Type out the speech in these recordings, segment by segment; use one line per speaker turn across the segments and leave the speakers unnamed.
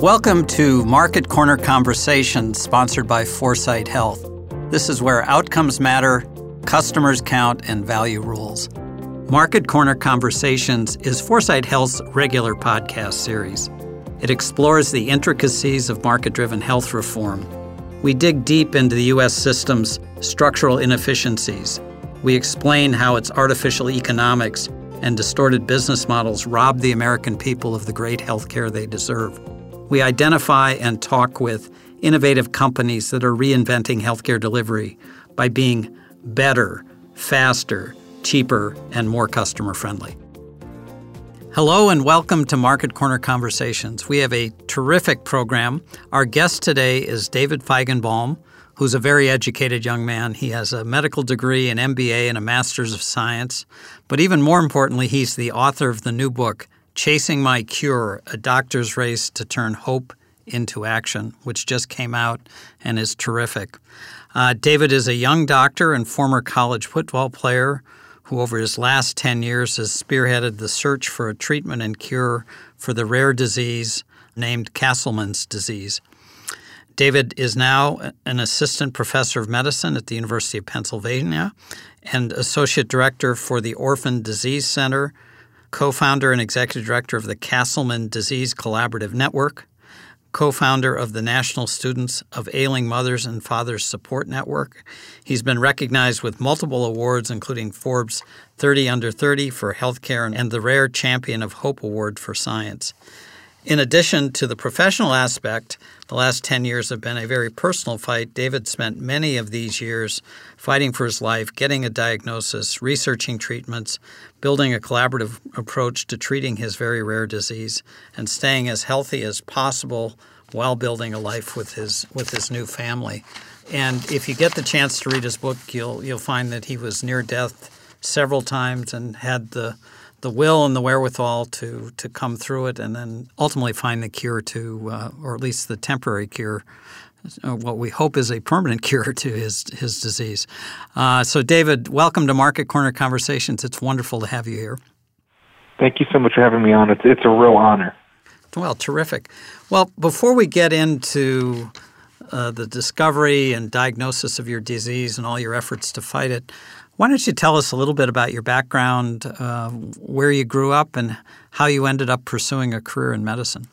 Welcome to Market Corner Conversations, sponsored by Foresight Health. This is where outcomes matter, customers count, and value rules. Market Corner Conversations is Foresight Health's regular podcast series. It explores the intricacies of market driven health reform. We dig deep into the U.S. system's structural inefficiencies. We explain how its artificial economics and distorted business models rob the American people of the great health care they deserve. We identify and talk with innovative companies that are reinventing healthcare delivery by being better, faster, cheaper, and more customer friendly. Hello and welcome to Market Corner Conversations. We have a terrific program. Our guest today is David Fajgenbaum, who's a very educated young man. He has a medical degree, an MBA, and a Master's of Science. But even more importantly, he's the author of the new book, Chasing My Cure A Doctor's Race to Turn Hope into Action, which just came out and is terrific. Uh, David is a young doctor and former college football player who, over his last 10 years, has spearheaded the search for a treatment and cure for the rare disease named Castleman's disease. David is now an assistant professor of medicine at the University of Pennsylvania and associate director for the Orphan Disease Center co founder and executive director of the Castleman Disease Collaborative Network, co founder of the National Students of Ailing Mothers and Fathers Support Network. He's been recognized with multiple awards, including Forbes 30 Under 30 for healthcare and the Rare Champion of Hope Award for Science. In addition to the professional aspect, the last 10 years have been a very personal fight. David spent many of these years fighting for his life, getting a diagnosis, researching treatments, building a collaborative approach to treating his very rare disease, and staying as healthy as possible while building a life with his with his new family. And if you get the chance to read his book, you'll you'll find that he was near death several times and had the the will and the wherewithal to to come through it, and then ultimately find the cure to, uh, or at least the temporary cure, what we hope is a permanent cure to his his disease. Uh, so, David, welcome to Market Corner Conversations. It's wonderful to have you here.
Thank you so much for having me on. It's it's a real honor.
Well, terrific. Well, before we get into uh, the discovery and diagnosis of your disease and all your efforts to fight it, why don't you tell us a little bit about your background, uh, where you grew up, and how you ended up pursuing a career in medicine?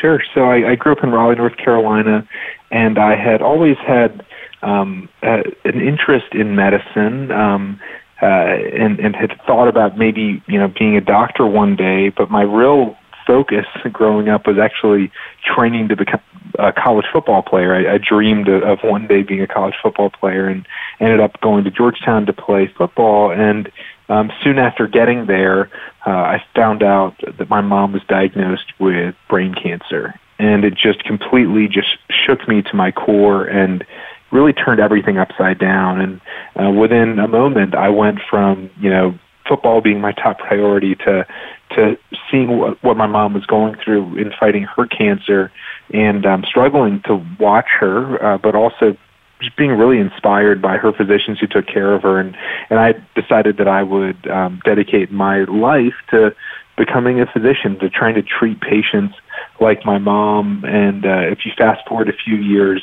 Sure. So I, I grew up in Raleigh, North Carolina, and I had always had um, uh, an interest in medicine. Um, uh, and, and had thought about maybe you know being a doctor one day, but my real focus growing up was actually training to become a college football player. I, I dreamed of, one day being a college football player, and ended up going to Georgetown to play football. And um, soon after getting there, uh, I found out that my mom was diagnosed with brain cancer, and it just completely just shook me to my core and really turned everything upside down. And uh, within a moment, I went from you know football being my top priority to to seeing what, what my mom was going through in fighting her cancer and um, struggling to watch her, uh, but also just being really inspired by her physicians who took care of her and and I decided that I would um, dedicate my life to becoming a physician to trying to treat patients like my mom. And uh, if you fast forward a few years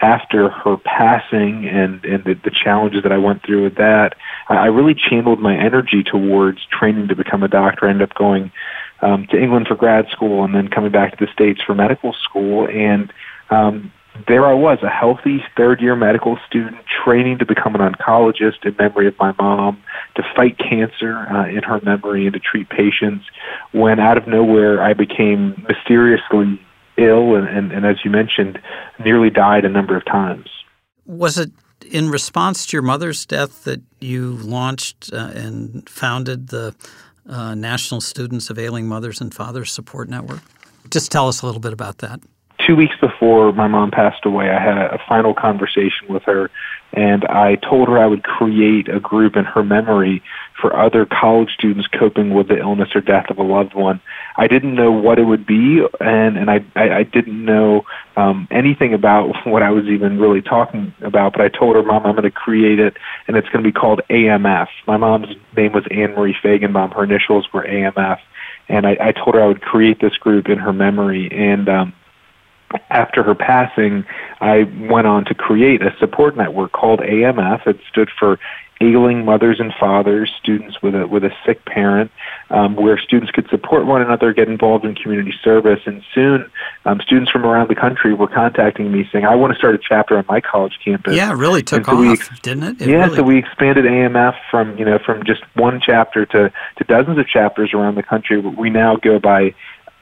after her passing and and the, the challenges that I went through with that I I really channeled my energy towards training to become a doctor. I ended up going um, to England for grad school and then coming back to the states for medical school. And um, there I was, a healthy third year medical student training to become an oncologist in memory of my mom, to fight cancer uh, in her memory and to treat patients. When out of nowhere I became mysteriously ill and, and, and as you mentioned, nearly died a number of times.
Was it in response to your mother's death that you launched uh, and founded the uh, National Students of Ailing Mothers and Fathers Support Network? Just tell us a little bit about that
two weeks before my mom passed away, I had a, a final conversation with her, and I told her I would create a group in her memory for other college students coping with the illness or death of a loved one. I didn't know what it would be, and and I I, I didn't know um, anything about what I was even really talking about. But I told her, Mom, I'm going to create it, and it's going to be called AMF. My mom's name was Anne Marie Fajgenbaum. Her initials were AMF and I, I told her I would create this group in her memory. And um, after her passing, I went on to create a support network called AMF. It stood for ailing mothers and fathers, students with a with a sick parent, um, where students could support one another, get involved in community service, and soon um, students from around the country were contacting me saying, "I want to start a chapter on my college campus."
Yeah, it really took so off, ex- didn't it? it
yeah,
really...
so we expanded AMF from you know from just one chapter to to dozens of chapters around the country. We now go by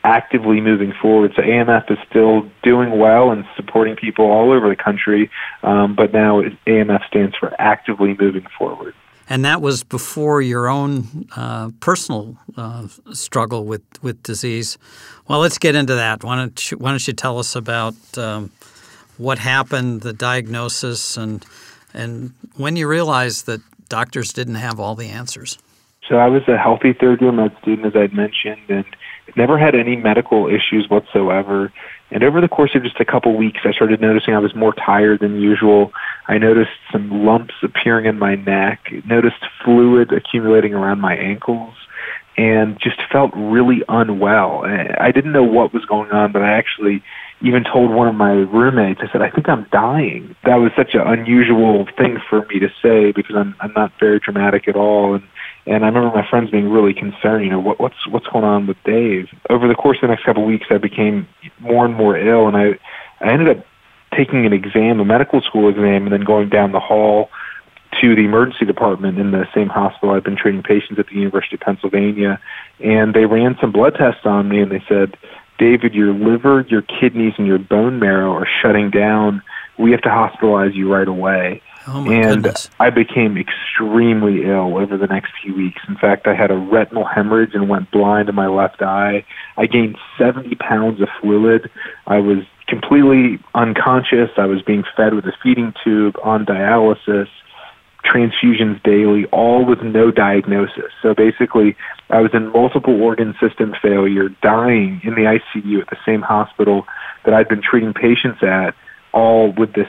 actively moving forward. So AMF is still doing well and supporting people all over the country, um, but now AMF stands for actively moving forward.
And that was before your own uh, personal uh, struggle with, with disease. Well, let's get into that. Why don't you, why don't you tell us about um, what happened, the diagnosis, and and when you realized that doctors didn't have all the answers?
So I was a healthy third year med student, as I'd mentioned, and never had any medical issues whatsoever. And over the course of just a couple weeks, I started noticing I was more tired than usual. I noticed some lumps appearing in my neck, noticed fluid accumulating around my ankles, and just felt really unwell. I didn't know what was going on, but I actually even told one of my roommates, I said, I think I'm dying. That was such an unusual thing for me to say because I'm, I'm not very dramatic at all. And and I remember my friends being really concerned, you know, what, what's what's going on with Dave? Over the course of the next couple of weeks, I became more and more ill, and I I ended up taking an exam, a medical school exam, and then going down the hall to the emergency department in the same hospital I've been treating patients at the University of Pennsylvania, and they ran some blood tests on me, and they said, David, your liver, your kidneys, and your bone marrow are shutting down. We have to hospitalize you right away.
Oh
and
goodness.
I became extremely ill over the next few weeks. In fact, I had a retinal hemorrhage and went blind in my left eye. I gained 70 pounds of fluid. I was completely unconscious. I was being fed with a feeding tube on dialysis, transfusions daily, all with no diagnosis. So basically, I was in multiple organ system failure, dying in the ICU at the same hospital that I'd been treating patients at all with this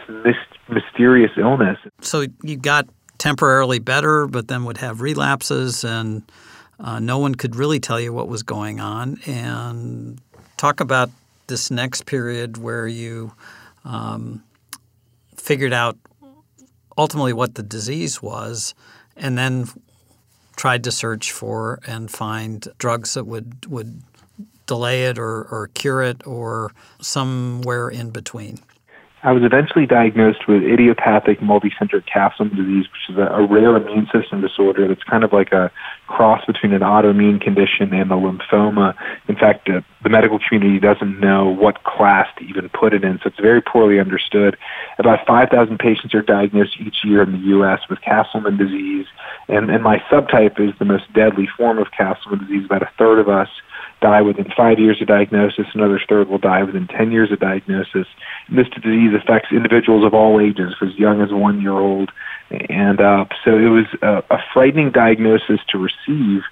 mysterious illness.
So you got temporarily better, but then would have relapses, and uh, no one could really tell you what was going on. And talk about this next period where you um, figured out ultimately what the disease was, and then tried to search for and find drugs that would would delay it or, or cure it or somewhere in between.
I was eventually diagnosed with idiopathic multicentric Castleman disease, which is a, a rare immune system disorder that's kind of like a cross between an autoimmune condition and a lymphoma. In fact, uh, the medical community doesn't know what class to even put it in, so it's very poorly understood. About 5,000 patients are diagnosed each year in the U.S. with Castleman disease, and, and my subtype is the most deadly form of Castleman disease. About a third of us die within five years of diagnosis, another third will die within 10 years of diagnosis. And this disease affects individuals of all ages, as young as one year old and. Uh, so it was a, a frightening diagnosis to receive,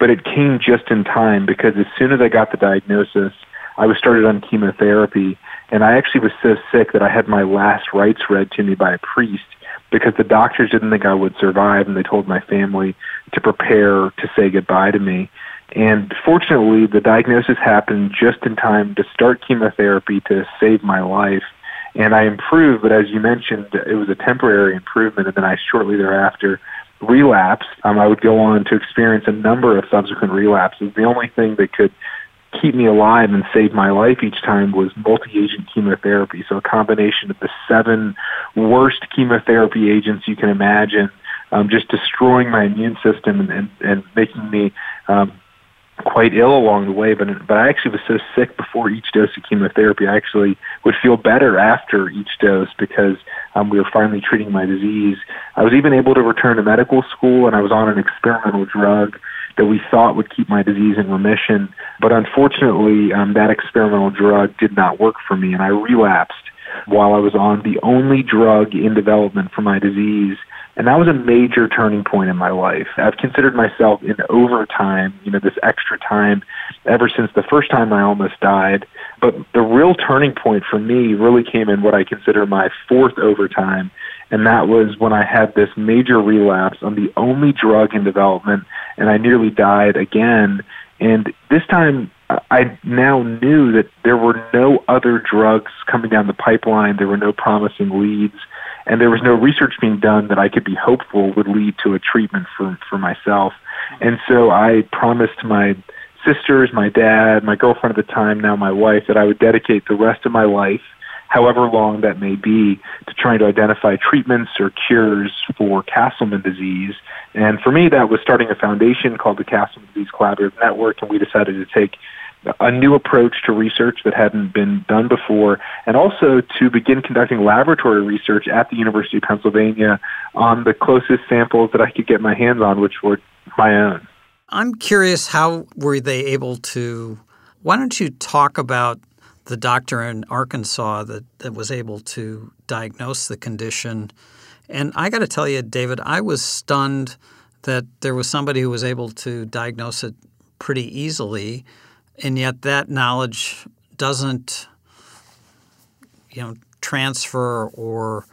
but it came just in time because as soon as I got the diagnosis, I was started on chemotherapy, and I actually was so sick that I had my last rites read to me by a priest because the doctors didn't think I would survive, and they told my family to prepare to say goodbye to me. And fortunately, the diagnosis happened just in time to start chemotherapy to save my life. And I improved, but as you mentioned, it was a temporary improvement, and then I shortly thereafter relapsed. Um, I would go on to experience a number of subsequent relapses. The only thing that could keep me alive and save my life each time was multi-agent chemotherapy. So a combination of the seven worst chemotherapy agents you can imagine, um, just destroying my immune system and, and, and making me um, quite ill along the way, but but I actually was so sick before each dose of chemotherapy. I actually would feel better after each dose because um, we were finally treating my disease. I was even able to return to medical school, and I was on an experimental drug that we thought would keep my disease in remission. But unfortunately, um, that experimental drug did not work for me, and I relapsed while I was on the only drug in development for my disease And that was a major turning point in my life. I've considered myself in overtime, you know, this extra time ever since the first time I almost died. But the real turning point for me really came in what I consider my fourth overtime. And that was when I had this major relapse on the only drug in development, and I nearly died again. And this time, I now knew that there were no other drugs coming down the pipeline. There were no promising leads and there was no research being done that I could be hopeful would lead to a treatment for for myself. And so I promised my sisters, my dad, my girlfriend at the time, now my wife, that I would dedicate the rest of my life, however long that may be, to trying to identify treatments or cures for Castleman disease. And for me, that was starting a foundation called the Castleman Disease Collaborative Network, and we decided to take a new approach to research that hadn't been done before, and also to begin conducting laboratory research at the University of Pennsylvania on the closest samples that I could get my hands on, which were my own.
I'm curious, how were they able to? Why don't you talk about the doctor in Arkansas that, that was able to diagnose the condition? And I got to tell you, David, I was stunned that there was somebody who was able to diagnose it pretty easily and yet that knowledge doesn't you know transfer or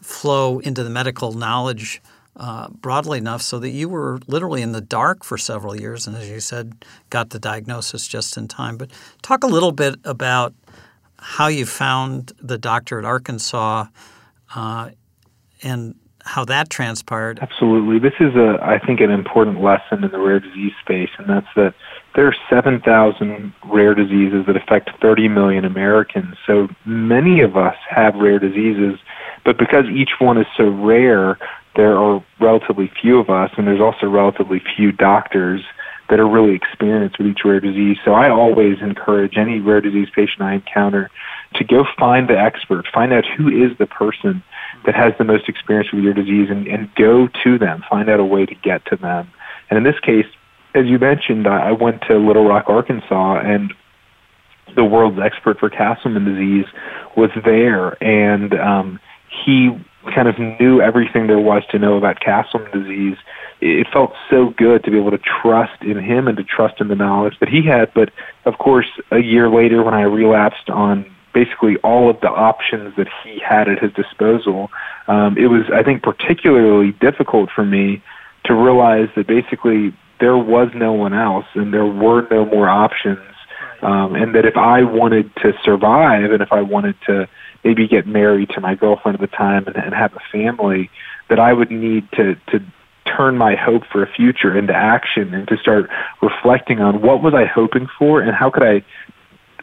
flow into the medical knowledge uh, broadly enough so that you were literally in the dark for several years and as you said got the diagnosis just in time. But talk a little bit about how you found the doctor at arkansas uh, and how that transpired.
Absolutely. This is a i think an important lesson in the rare disease space and that's that there are 7,000 rare diseases that affect 30 million Americans. So many of us have rare diseases, but because each one is so rare, there are relatively few of us, and there's also relatively few doctors that are really experienced with each rare disease. So I always encourage any rare disease patient I encounter to go find the expert, find out who is the person that has the most experience with your disease, and, and go to them, find out a way to get to them. And in this case, as you mentioned, I went to Little Rock, Arkansas, and the world's expert for Castleman disease was there, and um, he kind of knew everything there was to know about Castleman disease. It felt so good to be able to trust in him and to trust in the knowledge that he had. But of course, a year later, when I relapsed on basically all of the options that he had at his disposal, um, it was, I think, particularly difficult for me to realize that basically there was no one else and there were no more options. Um, and that if I wanted to survive and if I wanted to maybe get married to my girlfriend at the time and, and have a family, that I would need to, to turn my hope for a future into action and to start reflecting on what was I hoping for and how could I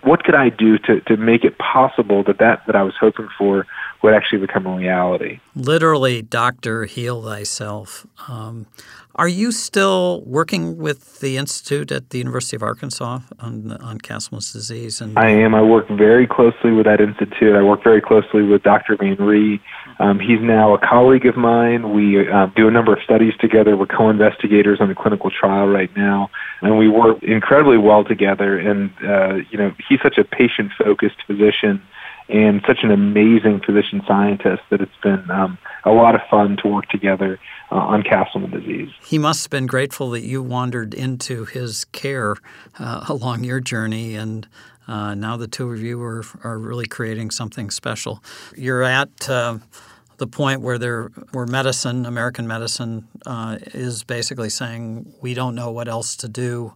what could I do to, to make it possible that that that I was hoping for would actually become a reality?
Literally, doctor, heal thyself. Um, are you still working with the institute at the University of Arkansas on on Castleman's disease?
And I am. I work very closely with that institute. I work very closely with Dr. Van Rhee. Um, he's now a colleague of mine. We uh, do a number of studies together. We're co-investigators on a clinical trial right now, and we work incredibly well together. And uh, you know, he's such a patient-focused physician and such an amazing physician scientist that it's been um, a lot of fun to work together uh, on Castleman disease.
He must have been grateful that you wandered into his care uh, along your journey, and uh, now the two of you are, are really creating something special. You're at uh, the point where there, where medicine, American medicine, uh, is basically saying we don't know what else to do.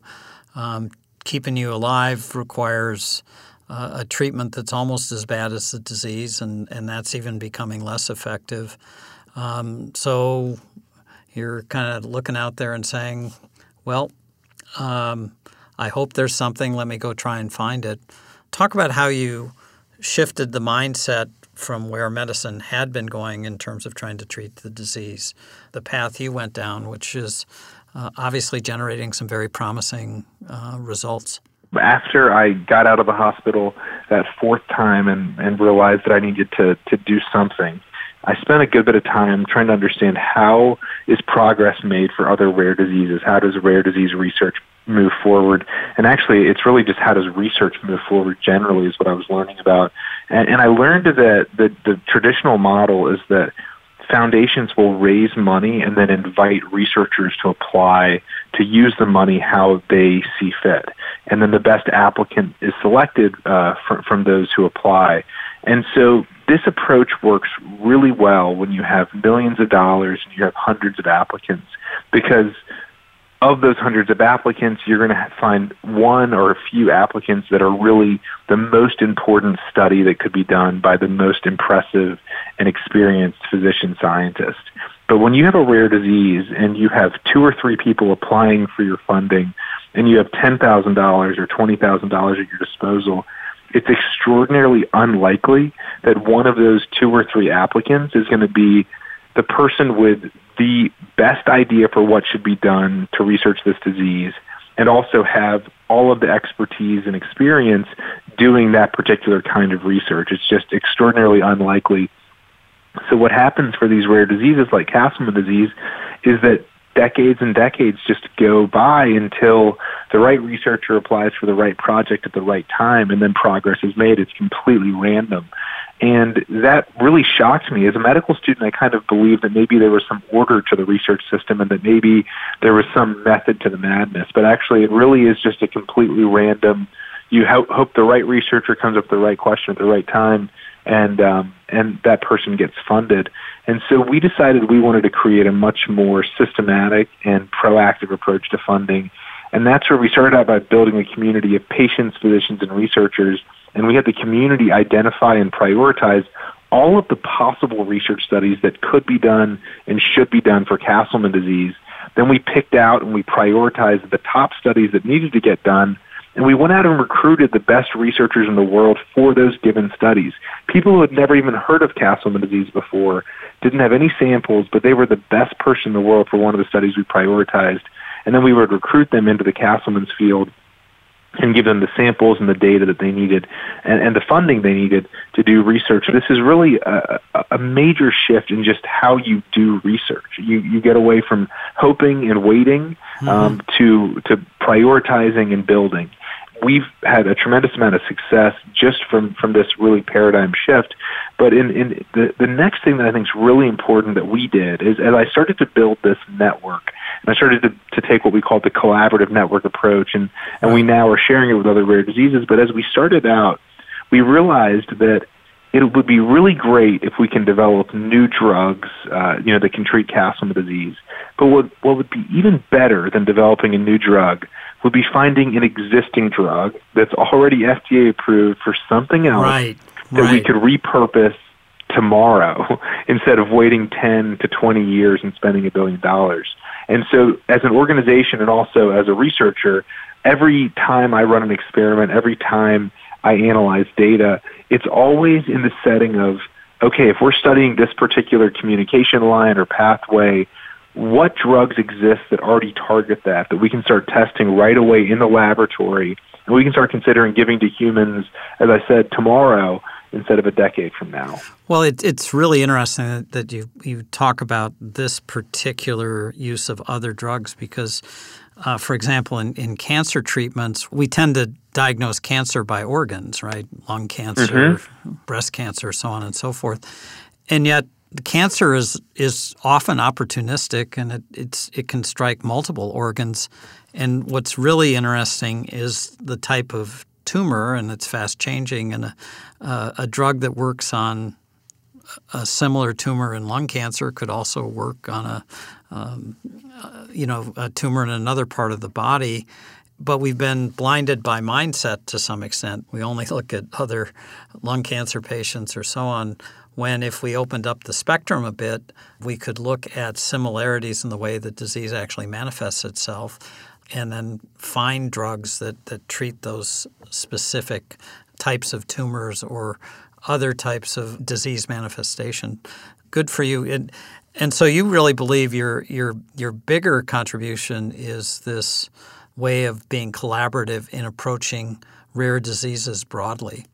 Um, keeping you alive requires uh, a treatment that's almost as bad as the disease, and, and that's even becoming less effective. Um, so you're kind of looking out there and saying, well, um, I hope there's something. Let me go try and find it. Talk about how you shifted the mindset from where medicine had been going in terms of trying to treat the disease, the path you went down, which is uh, obviously generating some very promising uh, results
after I got out of the hospital that fourth time and, and realized that I needed to, to do something, I spent a good bit of time trying to understand how is progress made for other rare diseases? How does rare disease research move forward? And actually, it's really just how does research move forward generally is what I was learning about. And, and I learned that the, the traditional model is that foundations will raise money and then invite researchers to apply to use the money how they see fit. And then the best applicant is selected uh, from, from those who apply. And so this approach works really well when you have millions of dollars and you have hundreds of applicants because of those hundreds of applicants, you're going to find one or a few applicants that are really the most important study that could be done by the most impressive and experienced physician scientist. But when you have a rare disease and you have two or three people applying for your funding and you have $10,000 or $20,000 at your disposal, it's extraordinarily unlikely that one of those two or three applicants is going to be the person with the best idea for what should be done to research this disease and also have all of the expertise and experience doing that particular kind of research. It's just extraordinarily unlikely. So what happens for these rare diseases like Castleman disease is that decades and decades just go by until the right researcher applies for the right project at the right time and then progress is made. It's completely random. And that really shocked me. As a medical student, I kind of believed that maybe there was some order to the research system and that maybe there was some method to the madness. But actually, it really is just a completely random. You ho- hope the right researcher comes up with the right question at the right time, and um, and that person gets funded. And so we decided we wanted to create a much more systematic and proactive approach to funding. And that's where we started out by building a community of patients, physicians, and researchers and we had the community identify and prioritize all of the possible research studies that could be done and should be done for Castleman disease. Then we picked out and we prioritized the top studies that needed to get done, and we went out and recruited the best researchers in the world for those given studies. People who had never even heard of Castleman disease before, didn't have any samples, but they were the best person in the world for one of the studies we prioritized. And then we would recruit them into the Castleman's field and give them the samples and the data that they needed and, and the funding they needed to do research. This is really a, a major shift in just how you do research. You, you get away from hoping and waiting um, mm-hmm. to, to prioritizing and building we've had a tremendous amount of success just from, from this really paradigm shift. But in, in the, the next thing that I think is really important that we did is as I started to build this network, and I started to, to take what we call the collaborative network approach, and, and we now are sharing it with other rare diseases. But as we started out, we realized that it would be really great if we can develop new drugs, uh, you know, that can treat Castleman disease. But what, what would be even better than developing a new drug would be finding an existing drug that's already FDA approved for something else
right,
that
right.
we could repurpose tomorrow instead of waiting 10 to 20 years and spending a billion dollars. And so as an organization and also as a researcher, every time I run an experiment, every time I analyze data, it's always in the setting of, okay, if we're studying this particular communication line or pathway, what drugs exist that already target that, that we can start testing right away in the laboratory, and we can start considering giving to humans, as I said, tomorrow instead of a decade from now.
Well, it, it's really interesting that you, you talk about this particular use of other drugs because, uh, for example, in, in cancer treatments, we tend to diagnose cancer by organs, right? Lung cancer, mm-hmm. breast cancer, so on and so forth. And yet, cancer is is often opportunistic and it, it's it can strike multiple organs. And what's really interesting is the type of tumor, and it's fast changing. And a, uh, a drug that works on a similar tumor in lung cancer could also work on a um, uh, you know a tumor in another part of the body. But we've been blinded by mindset to some extent. We only look at other lung cancer patients or so on when if we opened up the spectrum a bit, we could look at similarities in the way the disease actually manifests itself and then find drugs that, that treat those specific types of tumors or other types of disease manifestation. Good for you. And, and so you really believe your, your, your bigger contribution is this way of being collaborative in approaching rare diseases broadly.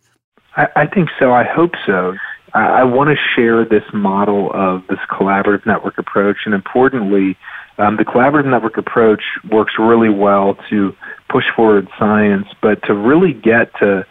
I, I think so. I hope so. I, I want to share this model of this collaborative network approach, and importantly, um, the collaborative network approach works really well to push forward science, but to really get to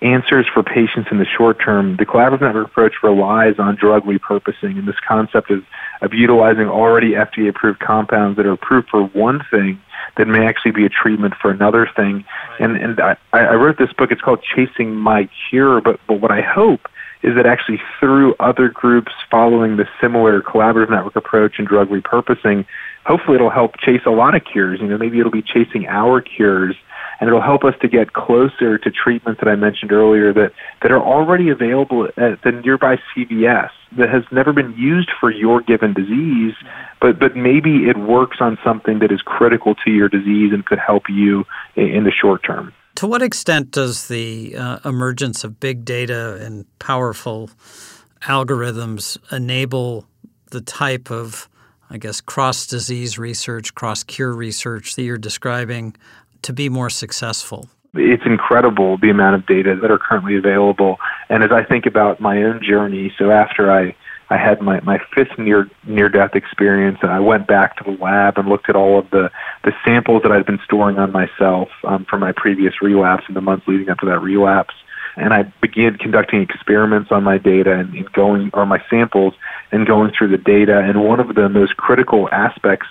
answers for patients in the short term, the collaborative network approach relies on drug repurposing and this concept of, of utilizing already FDA approved compounds that are approved for one thing that may actually be a treatment for another thing. Right. And, and I, I wrote this book, it's called Chasing My Cure, but, but what I hope is that actually through other groups following the similar collaborative network approach and drug repurposing, hopefully it'll help chase a lot of cures. You know, maybe it'll be chasing our cures and it'll help us to get closer to treatments that I mentioned earlier that, that are already available at the nearby CVS that has never been used for your given disease, but, but maybe it works on something that is critical to your disease and could help you in, in the short term.
To what extent does the uh, emergence of big data and powerful algorithms enable the type of, I guess, cross disease research, cross cure research that you're describing to be more successful?
It's incredible the amount of data that are currently available. And as I think about my own journey, so after I, I had my, my fifth near near death experience, and I went back to the lab and looked at all of the, the samples that I'd been storing on myself um, from my previous relapse and the months leading up to that relapse. And I began conducting experiments on my data and, and going or my samples and going through the data. And one of the most critical aspects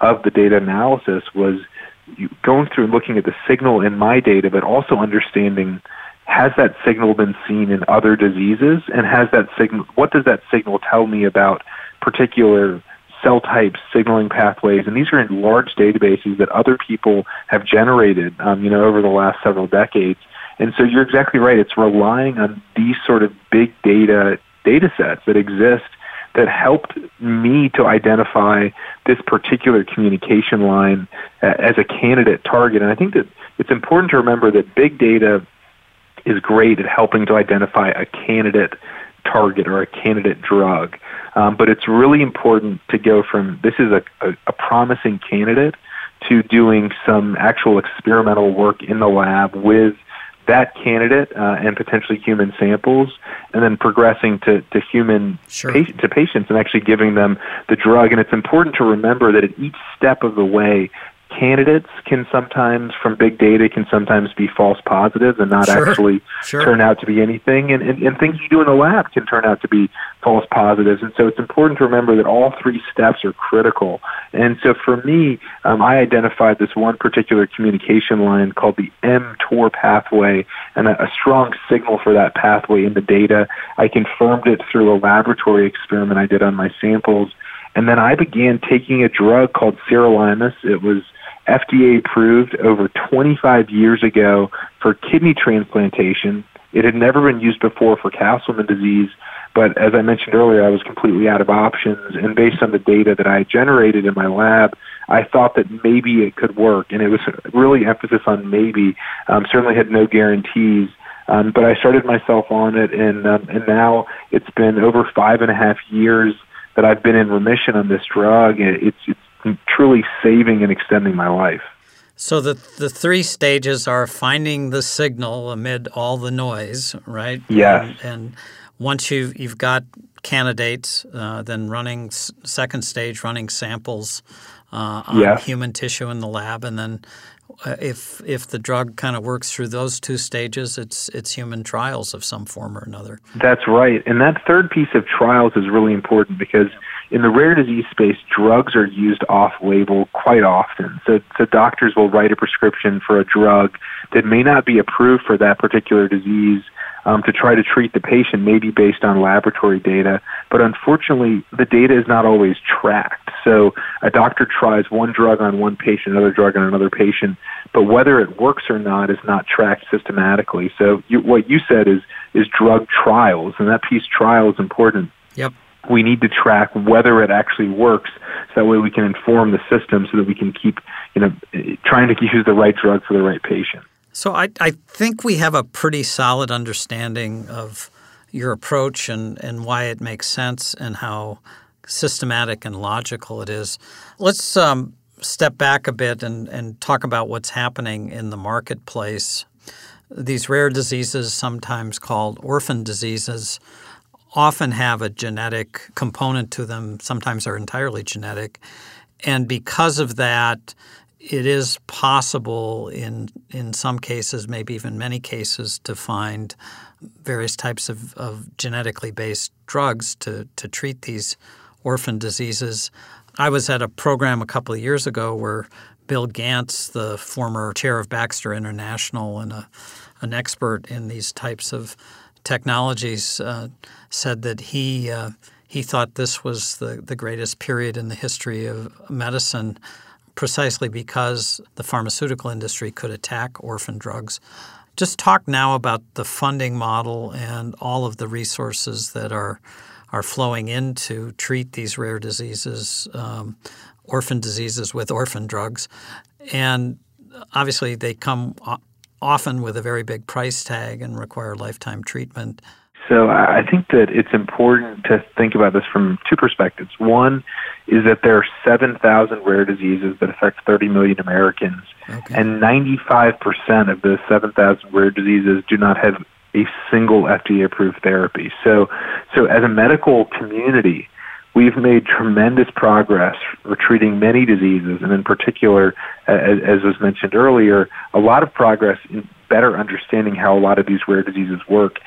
of the data analysis was going through and looking at the signal in my data, but also understanding has that signal been seen in other diseases, and has that signal what does that signal tell me about particular cell types, signaling pathways, and these are in large databases that other people have generated, um, you know, over the last several decades. And so you're exactly right. It's relying on these sort of big data data sets that exist that helped me to identify this particular communication line uh, as a candidate target. And I think that it's important to remember that big data is great at helping to identify a candidate target or a candidate drug. Um, but it's really important to go from this is a, a, a promising candidate to doing some actual experimental work in the lab with that candidate uh, and potentially human samples, and then progressing to, to human
sure.
pa- to patients and actually giving them the drug. And it's important to remember that at each step of the way, candidates can sometimes, from big data, can sometimes be false positives and not
sure.
actually
sure.
turn out to be anything. And, and, and things you do in the lab can turn out to be false positives. And so it's important to remember that all three steps are critical. And so for me, um, I identified this one particular communication line called the mTOR pathway and a, a strong signal for that pathway in the data. I confirmed it through a laboratory experiment I did on my samples. And then I began taking a drug called sirolimus. It was FDA approved over 25 years ago for kidney transplantation. It had never been used before for Castleman disease, but as I mentioned earlier, I was completely out of options. And based on the data that I generated in my lab, I thought that maybe it could work. And it was really emphasis on maybe. Um, certainly had no guarantees. Um, but I started myself on it, and um, and now it's been over five and a half years that I've been in remission on this drug. It's it's truly saving and extending my life.
So the the three stages are finding the signal amid all the noise, right?
Yes.
And, and once you've you've got candidates, uh, then running second stage, running samples uh, on
yes.
human tissue in the lab, and then uh, if if the drug kind of works through those two stages, it's it's human trials of some form or another.
That's right, and that third piece of trials is really important because in the rare disease space, drugs are used off label quite often. So, so doctors will write a prescription for a drug that may not be approved for that particular disease um, to try to treat the patient, maybe based on laboratory data. But unfortunately, the data is not always tracked. So a doctor tries one drug on one patient, another drug on another patient, but whether it works or not is not tracked systematically. So you, what you said is is drug trials, and that piece trial is important.
Yep
we need to track whether it actually works so that way we can inform the system so that we can keep you know trying to use the right drug for the right patient.
So i, I think we have a pretty solid understanding of your approach and, and why it makes sense and how systematic and logical it is. Let's um, step back a bit and, and talk about what's happening in the marketplace. These rare diseases sometimes called orphan diseases often have a genetic component to them, sometimes are entirely genetic. And because of that, it is possible in in some cases, maybe even many cases, to find various types of, of genetically based drugs to, to treat these orphan diseases. I was at a program a couple of years ago where Bill Gantz, the former chair of Baxter International and a, an expert in these types of technologies, uh, said that he uh, he thought this was the, the greatest period in the history of medicine precisely because the pharmaceutical industry could attack orphan drugs. Just talk now about the funding model and all of the resources that are are flowing in to treat these rare diseases, um, orphan diseases with orphan drugs, and obviously they come often with a very big price tag and require lifetime treatment.
So I think that it's important to think about this from two perspectives. One is that there are 7,000 rare diseases that affect 30 million Americans, okay. and 95% of those 7,000 rare diseases do not have a single FDA-approved therapy. So, so as a medical community, we've made tremendous progress for treating many diseases, and in particular, as, as was mentioned earlier, a lot of progress in better understanding how a lot of these rare diseases work.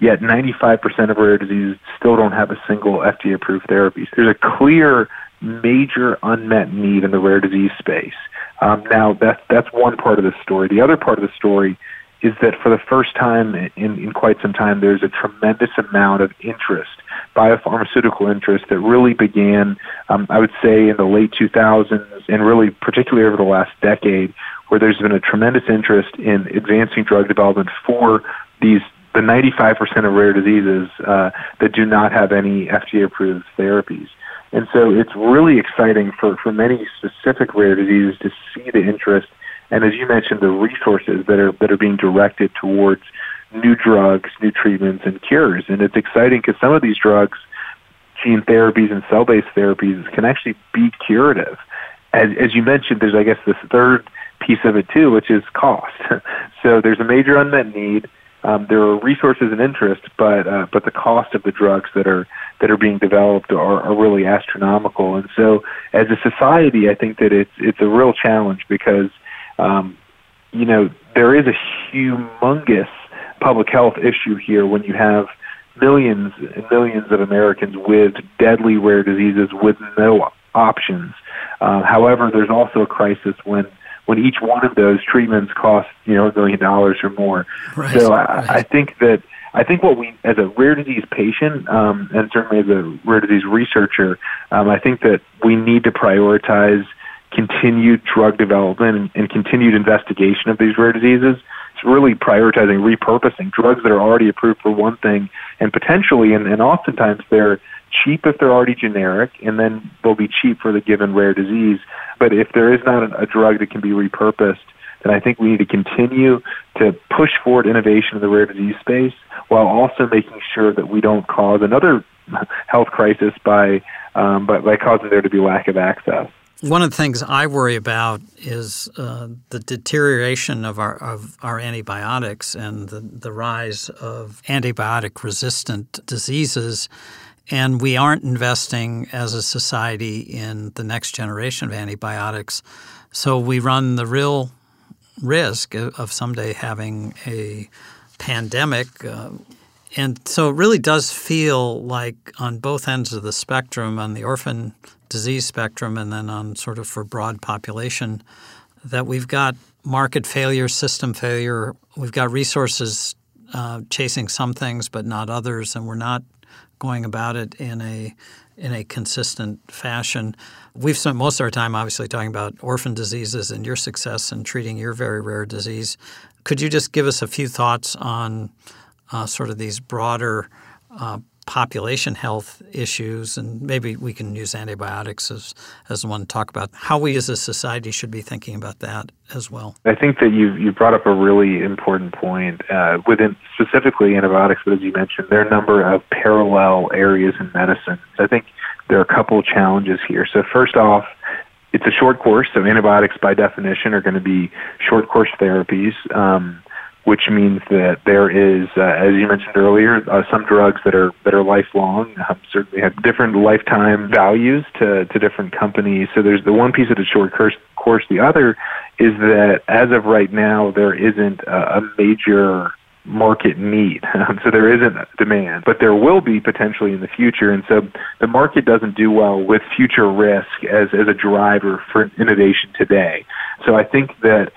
Yet 95% of rare diseases still don't have a single FDA approved therapy. So there's a clear major unmet need in the rare disease space. Um, now, that's, that's one part of the story. The other part of the story is that for the first time in, in quite some time, there's a tremendous amount of interest, biopharmaceutical interest, that really began, um, I would say, in the late 2000s and really particularly over the last decade, where there's been a tremendous interest in advancing drug development for these the 95% of rare diseases uh, that do not have any FDA-approved therapies. And so it's really exciting for, for many specific rare diseases to see the interest and as you mentioned, the resources that are that are being directed towards new drugs, new treatments, and cures. And it's exciting because some of these drugs, gene therapies and cell-based therapies, can actually be curative. As, as you mentioned, there's I guess this third piece of it too, which is cost. so there's a major unmet need. Um, there are resources and interest, but uh, but the cost of the drugs that are that are being developed are, are really astronomical. And so, as a society, I think that it's it's a real challenge because um, you know there is a humongous public health issue here when you have millions and millions of Americans with deadly rare diseases with no options. Uh, however, there's also a crisis when when each one of those treatments costs you know a million dollars or more. Right, so I, right. I think that I think what we, as a rare disease patient, um, and certainly as a rare disease researcher, um, I think that we need to prioritize continued drug development and, and continued investigation of these rare diseases. It's really prioritizing repurposing drugs that are already approved for one thing, and potentially, and, and oftentimes they're cheap if they're already generic, and then they'll be cheap for the given rare disease. But if there is not a, a drug that can be repurposed, then I think we need to continue to push forward innovation in the rare disease space while also making sure that we don't cause another health crisis by, um, by, by causing there to be lack of access.
One of the things I worry about is uh, the deterioration of our of our antibiotics and the, the rise of antibiotic resistant diseases. And we aren't investing as a society in the next generation of antibiotics. So we run the real risk of someday having a pandemic. Uh, and so it really does feel like on both ends of the spectrum, on the orphan disease spectrum and then on sort of for broad population that we've got market failure, system failure. We've got resources uh, chasing some things but not others, and we're not going about it in a in a consistent fashion. We've spent most of our time obviously talking about orphan diseases and your success in treating your very rare disease. Could you just give us a few thoughts on uh, sort of these broader uh, population health issues, and maybe we can use antibiotics as, as one to talk about how we as a society should be thinking about that as well.
I think that you you brought up a really important point uh, within specifically antibiotics, but as you mentioned, there are a number of parallel areas in medicine. I think there are a couple challenges here. So first off, it's a short course, so antibiotics by definition are going to be short course therapies. Um, which means that there is, uh, as you mentioned earlier, uh, some drugs that are that are lifelong um, certainly have different lifetime values to, to different companies. So there's the one piece of the short course. course. The other is that as of right now, there isn't a, a major market need. so there isn't demand, but there will be potentially in the future. And so the market doesn't do well with future risk as, as a driver for innovation today. So I think that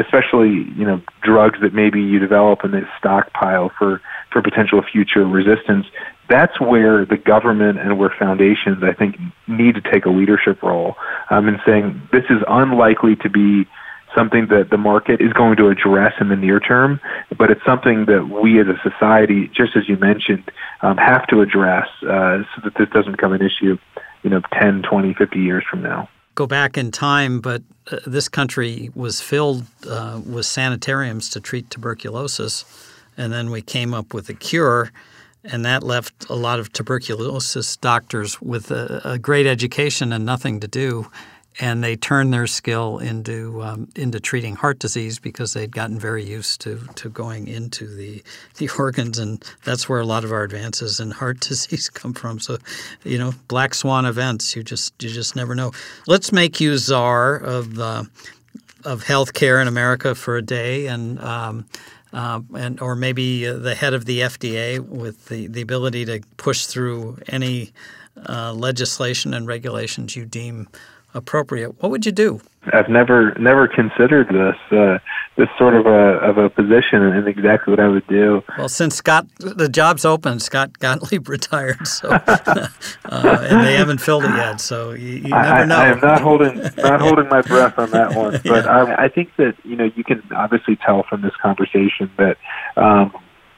especially, you know, drugs that maybe you develop and then stockpile for, for potential future resistance, that's where the government and where foundations, I think, need to take a leadership role um, in saying this is unlikely to be something that the market is going to address in the near term, but it's something that we as a society, just as you mentioned, um, have to address uh, so that this doesn't become an issue, you know, 10, 20, 50 years from now.
Go back in time, but uh, this country was filled uh, with sanitariums to treat tuberculosis, and then we came up with a cure and that left a lot of tuberculosis doctors with a, a, great education and nothing to do and they turned their skill into um, into treating heart disease because they'd gotten very used to to going into the the organs, and that's where a lot of our advances in heart disease come from. So, you know, black swan events, you just you just never know. Let's make you czar of uh, of healthcare in America for a day, and. Um, uh, and or maybe the head of the FDA with the, the ability to push through any uh, legislation and regulations you deem appropriate, what would you do?
I've never never considered this uh, this sort of a of a position and exactly what I would do.
Well, since Scott the job's open, Scott Gottlieb retired, so uh, and they haven't filled it yet, so you, you never
I,
know.
I am not holding not holding my breath on that one, but yeah. I, I think that you know you can obviously tell from this conversation that um,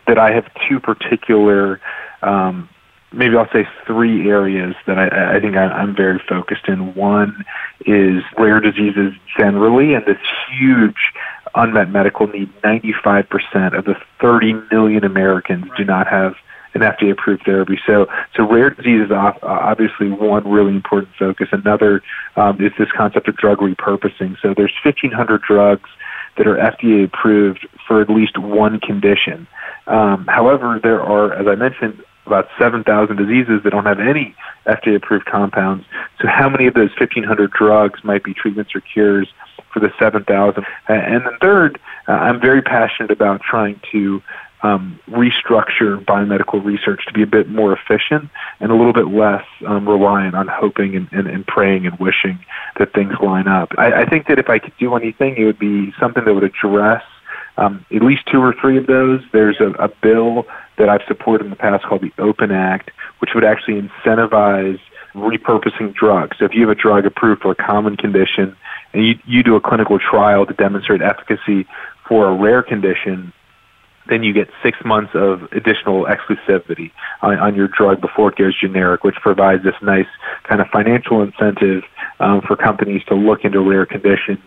that I have two particular um, maybe I'll say three areas that I, I think I, I'm very focused in. One is rare diseases generally, and this huge unmet medical need. 95% of the 30 million Americans do not have an FDA-approved therapy. So, so rare disease is obviously one really important focus. Another um, is this concept of drug repurposing. So, there's 1,500 drugs that are FDA approved for at least one condition. Um, however, there are, as I mentioned, about 7,000 diseases that don't have any FDA approved compounds. So, how many of those 1,500 drugs might be treatments or cures for the 7,000? And then, third, uh, I'm very passionate about trying to um, restructure biomedical research to be a bit more efficient and a little bit less um, reliant on hoping and, and, and, praying and wishing that things line up. I, I think that if I could do anything, it would be something that would address um, at least two or three of those. There's a, a bill that I've supported in the past called the Open Act, which would actually incentivize repurposing drugs. So if you have a drug approved for a common condition and you, you do a clinical trial to demonstrate efficacy for a rare condition, then you get six months of additional exclusivity on, on your drug before it goes generic, which provides this nice kind of financial incentive um, for companies to look into rare conditions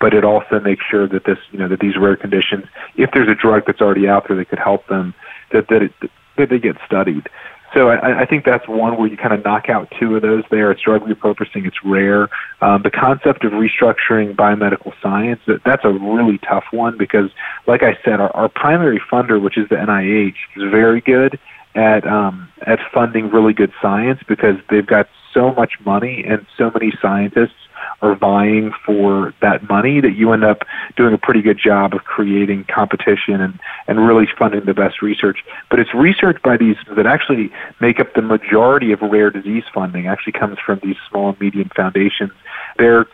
but it also makes sure that this, you know, that these rare conditions, if there's a drug that's already out there that could help them, that that, it, that they get studied. So I, I think that's one where you kind of knock out two of those there. It's drug repurposing. It's rare. Um, the concept of restructuring biomedical science, that, that's a really tough one because, like I said, our, our primary funder, which is the NIH, is very good at um, at funding really good science because they've got so much money and so many scientists are vying for that money that you end up doing a pretty good job of creating competition and, and really funding the best research. But it's research by these that actually make up the majority of rare disease funding actually comes from these small and medium foundations. They're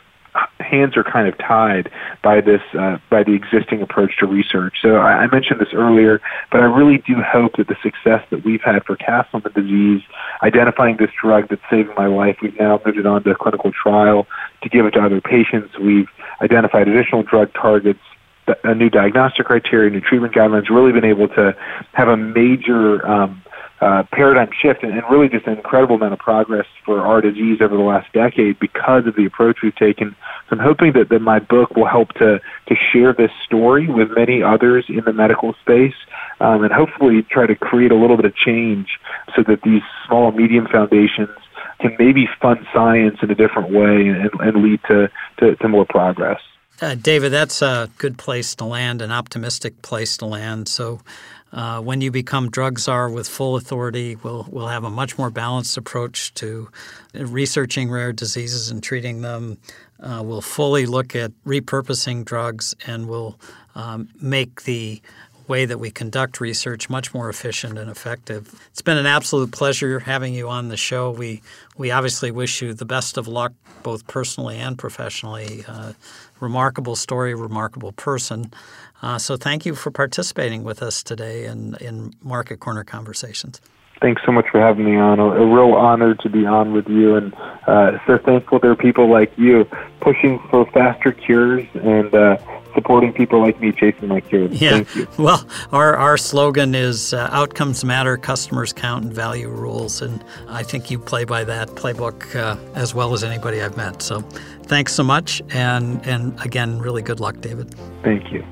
hands are kind of tied by this uh, by the existing approach to research. So I, I mentioned this earlier, but I really do hope that the success that we've had for Castleman disease, identifying this drug that's saving my life, we've now moved it on to clinical trial to give it to other patients. We've identified additional drug targets a new diagnostic criteria, new treatment guidelines, really been able to have a major um, uh, paradigm shift and, and really just an incredible amount of progress for disease over the last decade because of the approach we've taken. So I'm hoping that, that my book will help to, to share this story with many others in the medical space um, and hopefully try to create a little bit of change so that these small, medium foundations can maybe fund science in a different way and, and lead to, to, to more progress.
Uh, David, that's a good place to land, an optimistic place to land. So, uh, when you become drug czar with full authority, we'll we'll have a much more balanced approach to researching rare diseases and treating them. Uh, we'll fully look at repurposing drugs, and we'll um, make the way that we conduct research much more efficient and effective. It's been an absolute pleasure having you on the show. We we obviously wish you the best of luck, both personally and professionally. Uh, remarkable story, remarkable person. Uh, so thank you for participating with us today in, in Market Corner Conversations.
Thanks so much for having me on. A, a real honor to be on with you, and uh, so thankful there are people like you pushing for faster cures and uh, supporting people like me chasing my cures.
Yeah.
Thank you.
Well, our, our slogan is uh, outcomes matter, customers count, and value rules. And I think you play by that playbook uh, as well as anybody I've met. So thanks so much. And, and again, really good luck, David.
Thank you.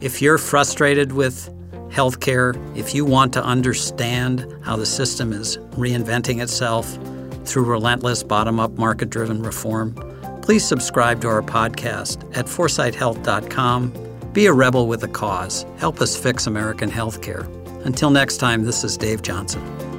If you're frustrated with healthcare, if you want to understand how the system is reinventing itself through relentless bottom up market driven reform, please subscribe to our podcast at 4sighthealth.com. Be a rebel with a cause. Help us fix American healthcare. Until next time, this is Dave Johnson.